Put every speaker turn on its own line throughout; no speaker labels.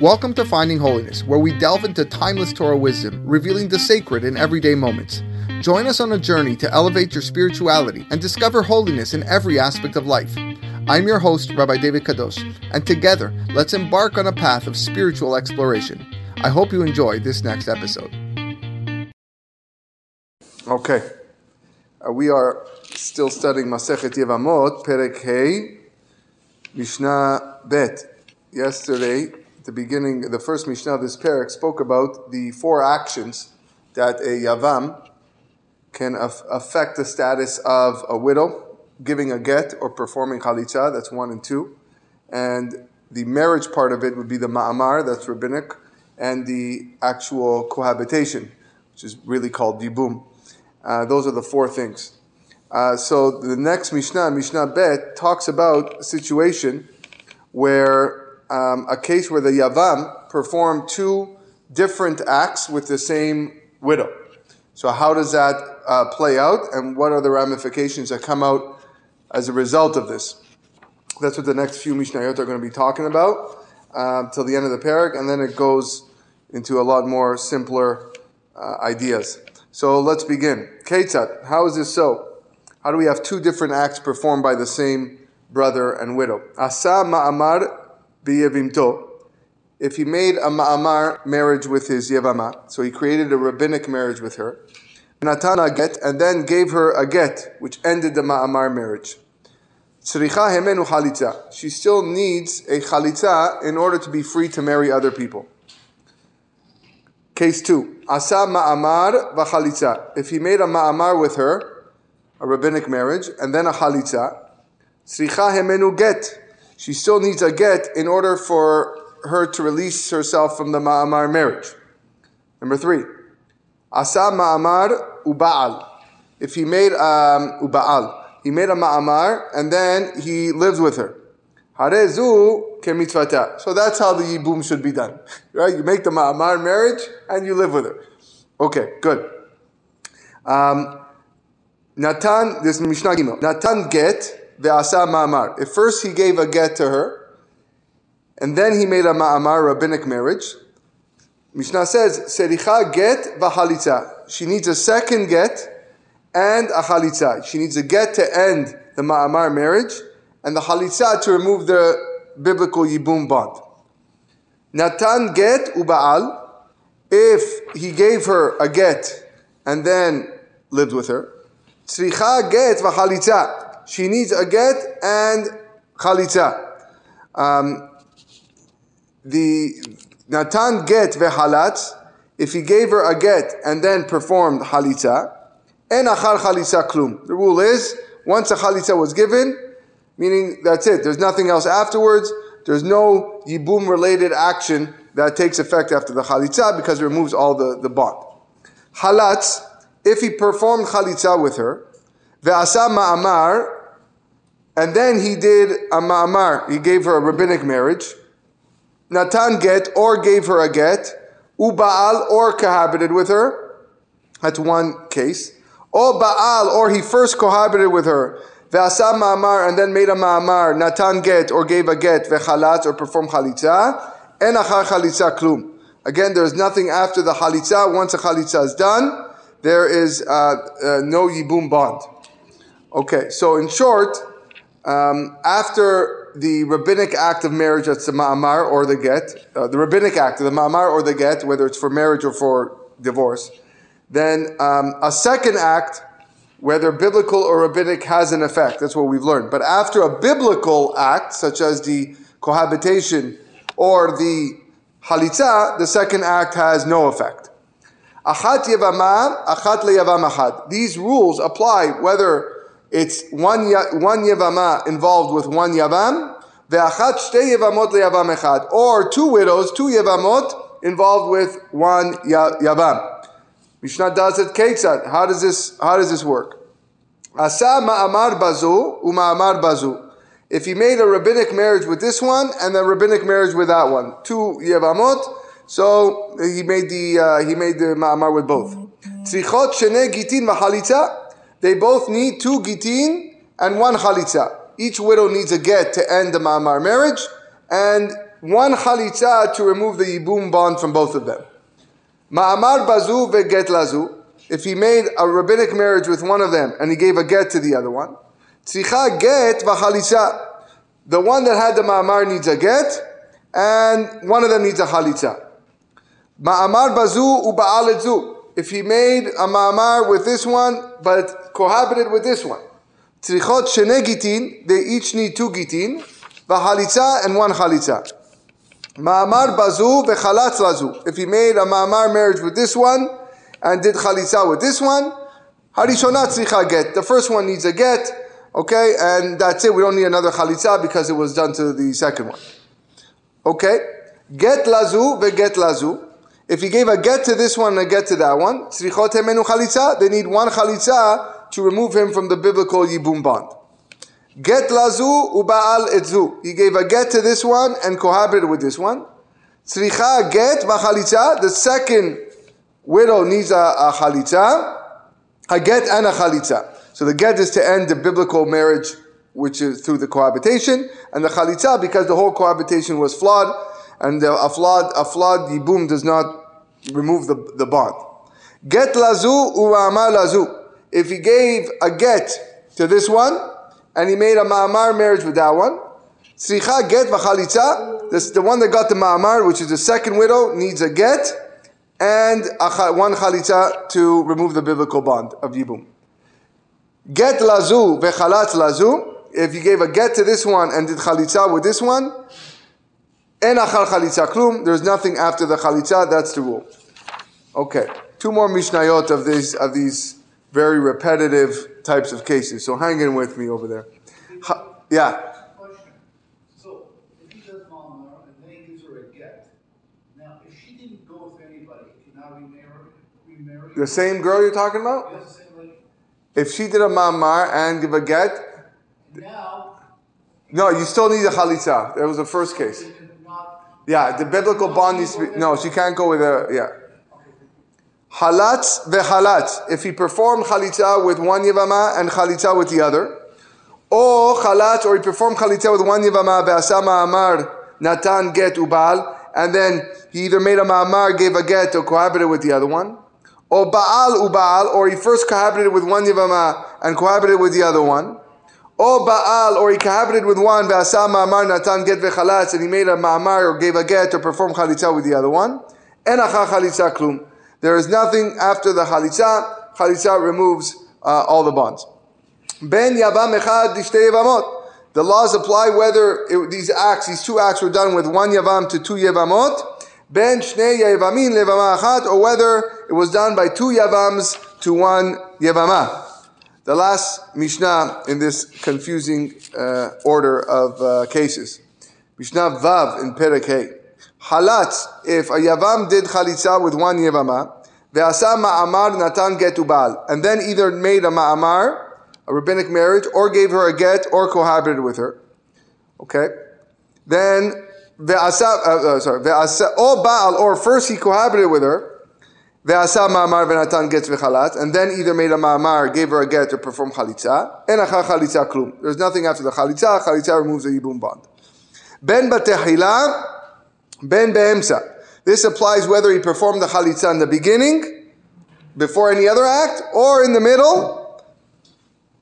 Welcome to Finding Holiness, where we delve into timeless Torah wisdom, revealing the sacred in everyday moments. Join us on a journey to elevate your spirituality and discover holiness in every aspect of life. I'm your host, Rabbi David Kadosh, and together, let's embark on a path of spiritual exploration. I hope you enjoy this next episode. Okay, uh, we are still studying Masechet Yevamot, Perek Mishnah Bet. Yesterday, the beginning, the first Mishnah of this parak spoke about the four actions that a Yavam can af- affect the status of a widow giving a get or performing chalitza, that's one and two. And the marriage part of it would be the ma'amar, that's rabbinic, and the actual cohabitation, which is really called dibum. Uh, those are the four things. Uh, so the next Mishnah, Mishnah Bet, talks about a situation where um, a case where the Yavam performed two different acts with the same widow. So how does that uh, play out, and what are the ramifications that come out as a result of this. That's what the next few Mishnayot are going to be talking about uh, till the end of the parak, and then it goes into a lot more simpler uh, ideas. So let's begin. Ketzat, how is this so? How do we have two different acts performed by the same brother and widow? Asa ma'amar If he made a ma'amar marriage with his yevama, so he created a rabbinic marriage with her, Natana get, and then gave her a get, which ended the ma'amar marriage. She still needs a chalitza in order to be free to marry other people. Case 2. Asa ma'amar v'chalitza. If he made a ma'amar with her, a rabbinic marriage, and then a chalitza, tzricha hemenu get. She still needs a get in order for her to release herself from the ma'amar marriage. Number 3. Asa ma'amar uba'al. If he made um, uba'al, he made a ma'amar and then he lives with her. Harezu kemitzvata. So that's how the yibum should be done, right? You make the ma'amar marriage and you live with her. Okay, good. Um, Natan, this Mishnah Gimel. Natan get ve'asa ma'amar. At first he gave a get to her, and then he made a ma'amar rabbinic marriage, Mishnah says, Sericha get v'halitza. She needs a second get and a halitza. She needs a get to end the ma'amar marriage and the halitza to remove the biblical yibum bond. Natan get uba'al. If he gave her a get and then lived with her, tzricha get v'halitza. She needs a get and chalitza. Um, the Natan get vehalatz, if he gave her a get and then performed halitza, en achar chalitza klum. The rule is, once a chalitza was given, meaning that's it, there's nothing else afterwards, there's no yibum related action that takes effect after the chalitza because it removes all the, the bond. Halatz, if he performed chalitza with her, ve'asa ma'amar, and then he did a ma'amar, he gave her a rabbinic marriage, Natan get or gave her a get, ubaal or cohabited with her. That's one case. Or baal or he first cohabited with her. Ve'asa ma'amar and then made a ma'amar. Natan get or gave a get ve'chalatz or performed chalitza. En achar chalitza klum. Again, there is nothing after the chalitza. Once a chalitza is done, there is uh, uh, no yibum bond. Okay, so in short, um, after the rabbinic act of marriage, that's the ma'amar or the get, uh, the rabbinic act, the ma'amar or the get, whether it's for marriage or for divorce, then um, a second act, whether biblical or rabbinic, has an effect. That's what we've learned. But after a biblical act, such as the cohabitation or the halitza, the second act has no effect. Achat yevama, achat leyavam achad. These rules apply whether it's one, one yevama involved with one yavam, ve'achat shtei yevamot leyavam echad, or two widows, two yevamot involved with one yavam. Mishnah does it ketzad. How does this, how does this work? Asa ma'amar bazu u'ma'amar bazu. If he made a rabbinic marriage with this one and a rabbinic marriage with that one, two yevamot, so he made the uh, he made the ma'amar with both. Tzrichot shene gitin v'chalitza. They both need two gitin and one chalitza. Each widow needs a get to end the ma'amar marriage, and one chalitza to remove the yibum bond from both of them. Ma'amar bazu veget lazu. If he made a rabbinic marriage with one of them and he gave a get to the other one, tzricha get v'chalitza. The one that had the ma'amar needs a get, and one of them needs a chalitza. Ma'amar bazu uba'al If he made a ma'amar with this one, but cohabited with this one. Tzrichot shene gitin, they each need two gitin, v'chalitza and one chalitza. Ma'amar bazu v'chalatz lazu. If he made a ma'amar marriage with this one and did chalitza with this one, harishonat tzricha get. The first one needs a get, okay, and that's it. We don't need another chalitza because it was done to the second one. Okay, get lazu ve'get lazu. If he gave a get to this one and a get to that one, tzrichot chalitza. They need one chalitza to remove him from the biblical yibum bond. Get lazu uba'al etzu. He gave a get to this one and cohabited with this one. Tzricha get v'chalitza. The second widow needs a, a chalitza, a get and a chalitza. So the get is to end the biblical marriage, which is through the cohabitation, and the chalitza because the whole cohabitation was flawed, and a flawed a flawed yibum does not remove the, the bond. Get lazu u'amar lazu. If he gave a get to this one, and he made a ma'amar marriage with that one. Tzricha get v'chalitza. This the one that got the ma'amar, which is the second widow, needs a get and a, one chalitza to remove the biblical bond of yibum. Get lazu v'chalatz lazu. If you gave a get to this one and did chalitza with this one, en achal chalitza klum. There's nothing after the chalitza. That's the rule. Okay, two more mishnayot of these of these very repetitive types of cases. So hang in with me over there. Ha, yeah.
So, if he does Malmar and then he gives her a get, now if she didn't go with anybody, can now remarry? remarry
The same girl you're talking about?
Yes, the same lady.
If she did a mamar and give a get,
Now,
no, you still need a chalitza. That was the first case. Yeah, the biblical bond needs to be. No, she can't go with a. Yeah. Halatz vehalatz. If he performed chalitza with one yivama and chalitza with the other, or chalatz, or he performed chalitza with one yivama ve'asa ma'amar natan get ubal, and then he either made a ma'amar, gave a get, or cohabited with the other one, or baal ubal, or he first cohabited with one yivama and cohabited with the other one, or baal, or he cohabited with one ve'asa ma'amar natan get vechalatz, and he made a ma'amar or gave a get or performed chalitza with the other one, en acha chalitza klum. There is nothing after the chalitza. Chalitza removes uh, all the bonds. Ben yavam echad dishtei yavamot. The laws apply whether it, these acts, these two acts, were done with one yavam to two yavamot. Ben shnei yavamin levama achat, or whether it was done by two yavams to one yavama. The last Mishnah in this confusing uh, order of uh, cases. Mishnah Vav in Perek. Halatz, if a Yavam did chalitza with one Yavama, ve'asa ma'amar natan get ubal, and then either made a ma'amar, a rabbinic marriage, or gave her a get, or cohabited with her. Okay? Then, ve'asa, uh, uh, sorry, ve'asa, or Baal, or first he cohabited with her, ve'asa ma'amar ve'natan get ve'chalat, and then either made a ma'amar, gave her a get, or performed chalitza, en acha chalitza klum. There's nothing after the chalitza, chalitza removes the yibum bond. Ben batehila, Ben be'emsa. This applies whether he performed the chalitza in the beginning, before any other act, or in the middle,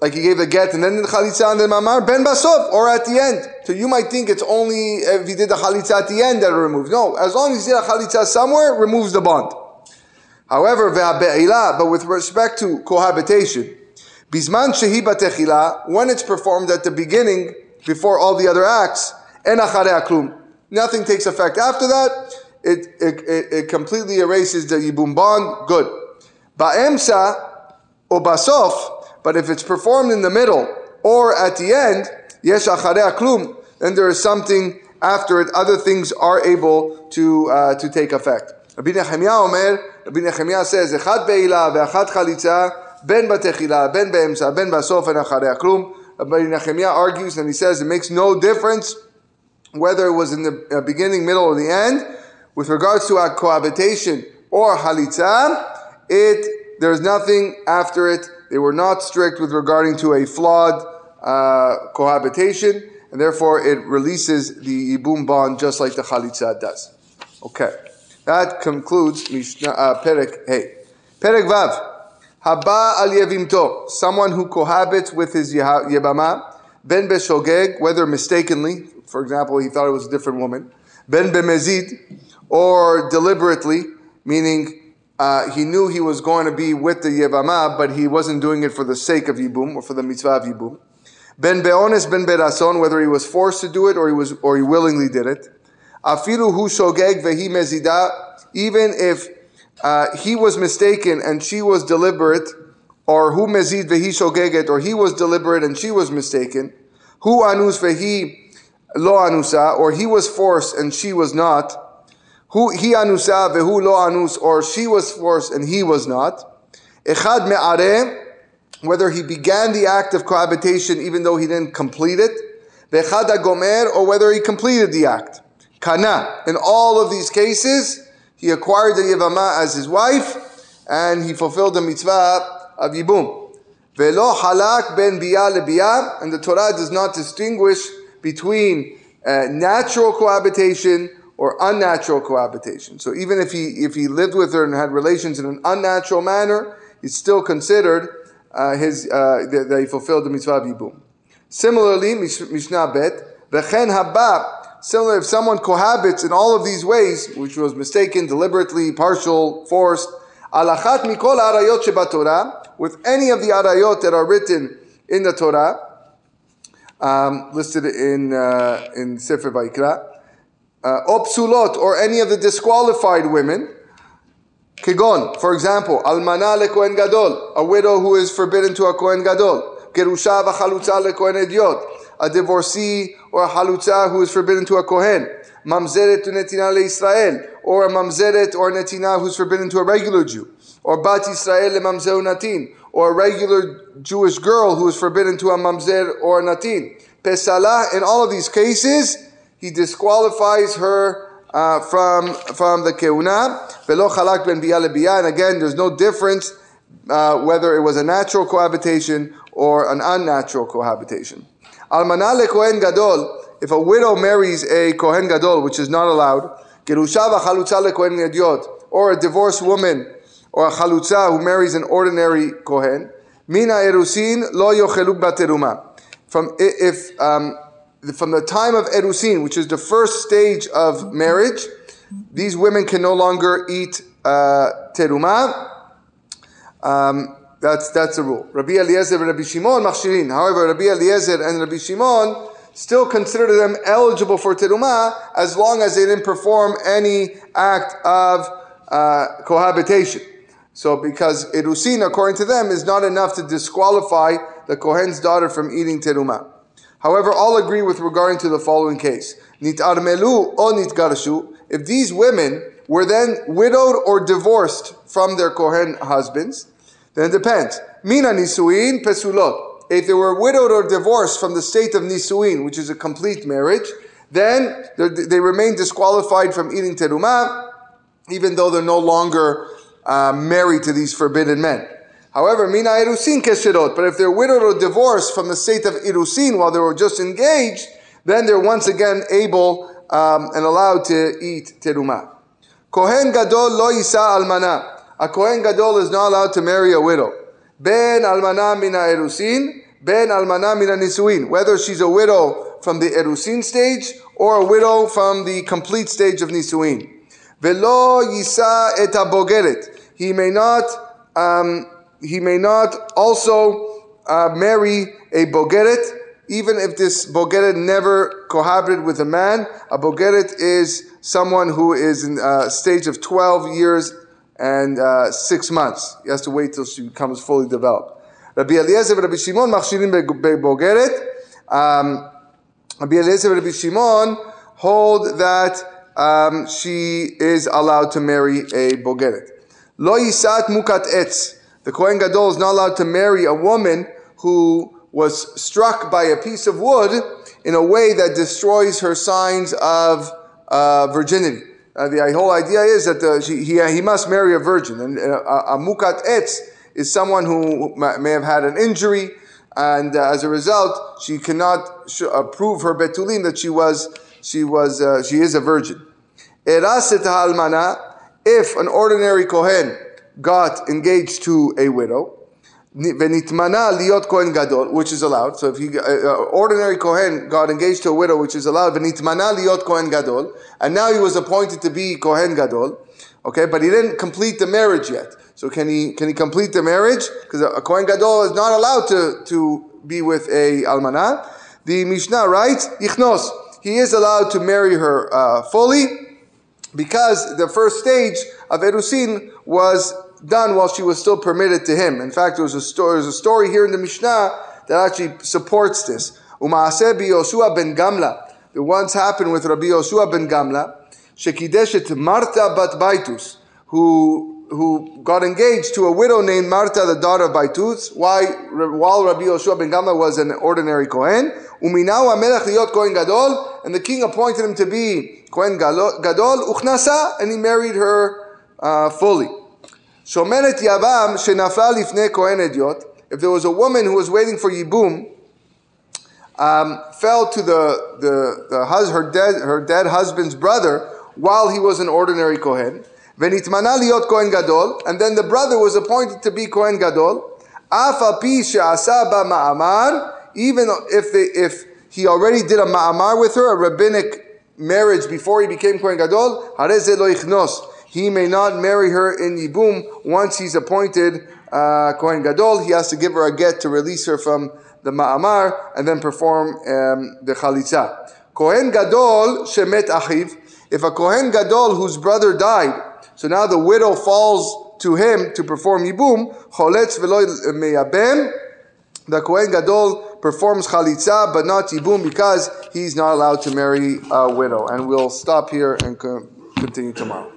like he gave the get and then the chalitza and the mamar, ben basof, or at the end. So you might think it's only if he did the chalitza at the end that it removes. No, as long as he did a chalitza somewhere, it removes the bond. However, but with respect to cohabitation, bisman shehi when it's performed at the beginning, before all the other acts, en acharei klum. Nothing takes effect after that. It, it, it, it completely erases the yibum bond. Good. Ba'emsa or basof, but if it's performed in the middle or at the end, yesh acharei klum, then there is something after it. Other things are able to uh, to take effect. Rabbi Nehemiah Omer, Rabbi Nehemiah says, Echad be'ila ve'achad chalitza, ben batechila, ben be'emsa, ben basof, and acharei klum. Rabbi Nehemiah argues and he says it makes no difference whether it was in the uh, beginning, middle, or the end. With regards to a cohabitation or halitza, it there's nothing after it. They were not strict with regarding to a flawed uh, cohabitation, and therefore it releases the Yibum bond just like the halitza does. Okay, that concludes Mishnah, uh, Perek Hey. Perek Vav. Haba al yevimto, someone who cohabits with his yebama, ben beshogeg, whether mistakenly, for example, he thought it was a different woman, ben bemezid, or deliberately, meaning uh, he knew he was going to be with the yebama, but he wasn't doing it for the sake of yibum or for the mitzvah of yibum. Ben beones, ben berason, whether he was forced to do it or he was or he willingly did it. Afilu hu shogeg vehi mezida, even if uh, he was mistaken and she was deliberate, or who mezid vehi shogeget, or he was deliberate and she was mistaken, who anus vehi lo anusa, or he was forced and she was not, who he anusa vehu lo anus, or she was forced and he was not, echad me'areh, whether he began the act of cohabitation even though he didn't complete it, vechad gomer, or whether he completed the act. Kana. In all of these cases, he acquired the Yevama as his wife, and he fulfilled the mitzvah of Yibum. Velo halak ben and the Torah does not distinguish between uh, natural cohabitation or unnatural cohabitation. So even if he if he lived with her and had relations in an unnatural manner, he's still considered uh, his uh, that, that, he fulfilled the mitzvah of Yibum. Similarly, Mishnah Bet, v'chen haba Similar, if someone cohabits in all of these ways, which was mistaken, deliberately, partial, forced, alachat mikol arayot with any of the arayot that are written in the Torah, um, listed in uh, in Sefer Vayikra, uh, or any of the disqualified women, kegon, for example, almana lekohen gadol, a widow who is forbidden to a kohen gadol, gerusha v'chalutza lekohen ediot, a divorcee or a halutza who is forbidden to a kohen, mamzeret to netina Israel, or a mamzeret or netina who's forbidden to a regular Jew, or bat Israel le mamzeu natin, or a regular Jewish girl who is forbidden to a mamzer or a natin. Pesalah, in all of these cases, he disqualifies her uh, from from the keuna. Velo chalak ben and again, there's no difference uh, whether it was a natural cohabitation or an unnatural cohabitation. Almana le Kohen Gadol, if a widow marries a Kohen Gadol, which is not allowed, Gerusha v'chalutza le Kohen Gadiot, or a divorced woman, or a chalutza who marries an ordinary Kohen, mina erusin lo yocheluk bateruma. From if um, from the time of erusin, which is the first stage of marriage, these women can no longer eat uh, teruma. Um, that's, that's a rule. Rabbi Eliezer and Rabbi Shimon, machshirin. However, Rabbi Eliezer and Rabbi Shimon still consider them eligible for terumah as long as they didn't perform any act of uh, cohabitation. So, because erusin, according to them, is not enough to disqualify the Kohen's daughter from eating terumah. However, all agree with regarding to the following case: nitarmelu or nitgarshu. If these women were then widowed or divorced from their Kohen husbands, then it depends. Mina nisuin pesulot. If they were widowed or divorced from the state of nisuin, which is a complete marriage, then they remain disqualified from eating terumah, even though they're no longer uh, married to these forbidden men. However, mina irusin kesherot. But if they're widowed or divorced from the state of irusin while they were just engaged, then they're once again able um, and allowed to eat terumah. Kohen gadol lo yisa almana. A Kohen Gadol is not allowed to marry a widow. Ben almana mina erusin, ben almana mina nisuin. Whether she's a widow from the erusin stage or a widow from the complete stage of nisuin. Velo yisa et abogeret. He may not. Um, he may not also uh, marry a bogeret, even if this bogeret never cohabited with a man. A bogeret is someone who is in a stage of 12 years and uh, six months. He has to wait till she becomes fully developed. Rabbi Eliezer Rabbi Shimon machshirin bebogeret. Um, Rabbi Eliezer Rabbi Shimon hold that um, she is allowed to marry a bogeret. Lo yisat mukat etz. The Kohen Gadol is not allowed to marry a woman who was struck by a piece of wood in a way that destroys her signs of uh, virginity. Uh, the whole idea is that the, she, he, he must marry a virgin. And uh, a, mukat etz is someone who may have had an injury and uh, as a result, she cannot sh- uh, prove her betulim that she was she was uh, she is a virgin. Eraset halmana, if an ordinary kohen got engaged to a widow, Venitmana liot kohen gadol, which is allowed. So if he, uh, uh, ordinary kohen got engaged to a widow, which is allowed, venitmana liot kohen gadol, and now he was appointed to be kohen gadol. Okay, but he didn't complete the marriage yet. So can he can he complete the marriage? Because a, kohen gadol is not allowed to to be with a almana. The Mishnah writes, ichnos. He is allowed to marry her uh, fully because the first stage of erusin was done while she was still permitted to him. In fact, there was a story, there's a story here in the Mishnah that actually supports this. Umaaseh Yoshua ben Gamla. It once happened with Rabbi Yoshua ben Gamla, Shekideshet Marta bat Baitus, who who got engaged to a widow named Marta, the daughter of Baitus, why, while Rabbi Yoshua ben Gamla was an ordinary Kohen. Uminahu amelech liot Kohen Gadol, and the king appointed him to be Kohen Gadol, uchnasa, and he married her uh, fully. Shomeret Yavam shenafla lifnei Kohen Ediot, if there was a woman who was waiting for Yibum, um, fell to the, the, the hus, her, dead, her dead husband's brother while he was an ordinary Kohen. Venitmana liot Kohen Gadol, and then the brother was appointed to be Kohen Gadol. Pi she'asa ba ma'amar, even if, they, if he already did a ma'amar with her, a rabbinic marriage before he became Kohen Gadol, lo ichnos he may not marry her in Yibum once he's appointed uh, Kohen Gadol. He has to give her a get to release her from the Ma'amar and then perform um, the Chalitza. Kohen Gadol shemet achiv. If a Kohen Gadol whose brother died, so now the widow falls to him to perform Yibum, choletz velo meyabem, the Kohen Gadol performs chalitza, but not yibum because he's not allowed to marry a widow. And we'll stop here and continue tomorrow.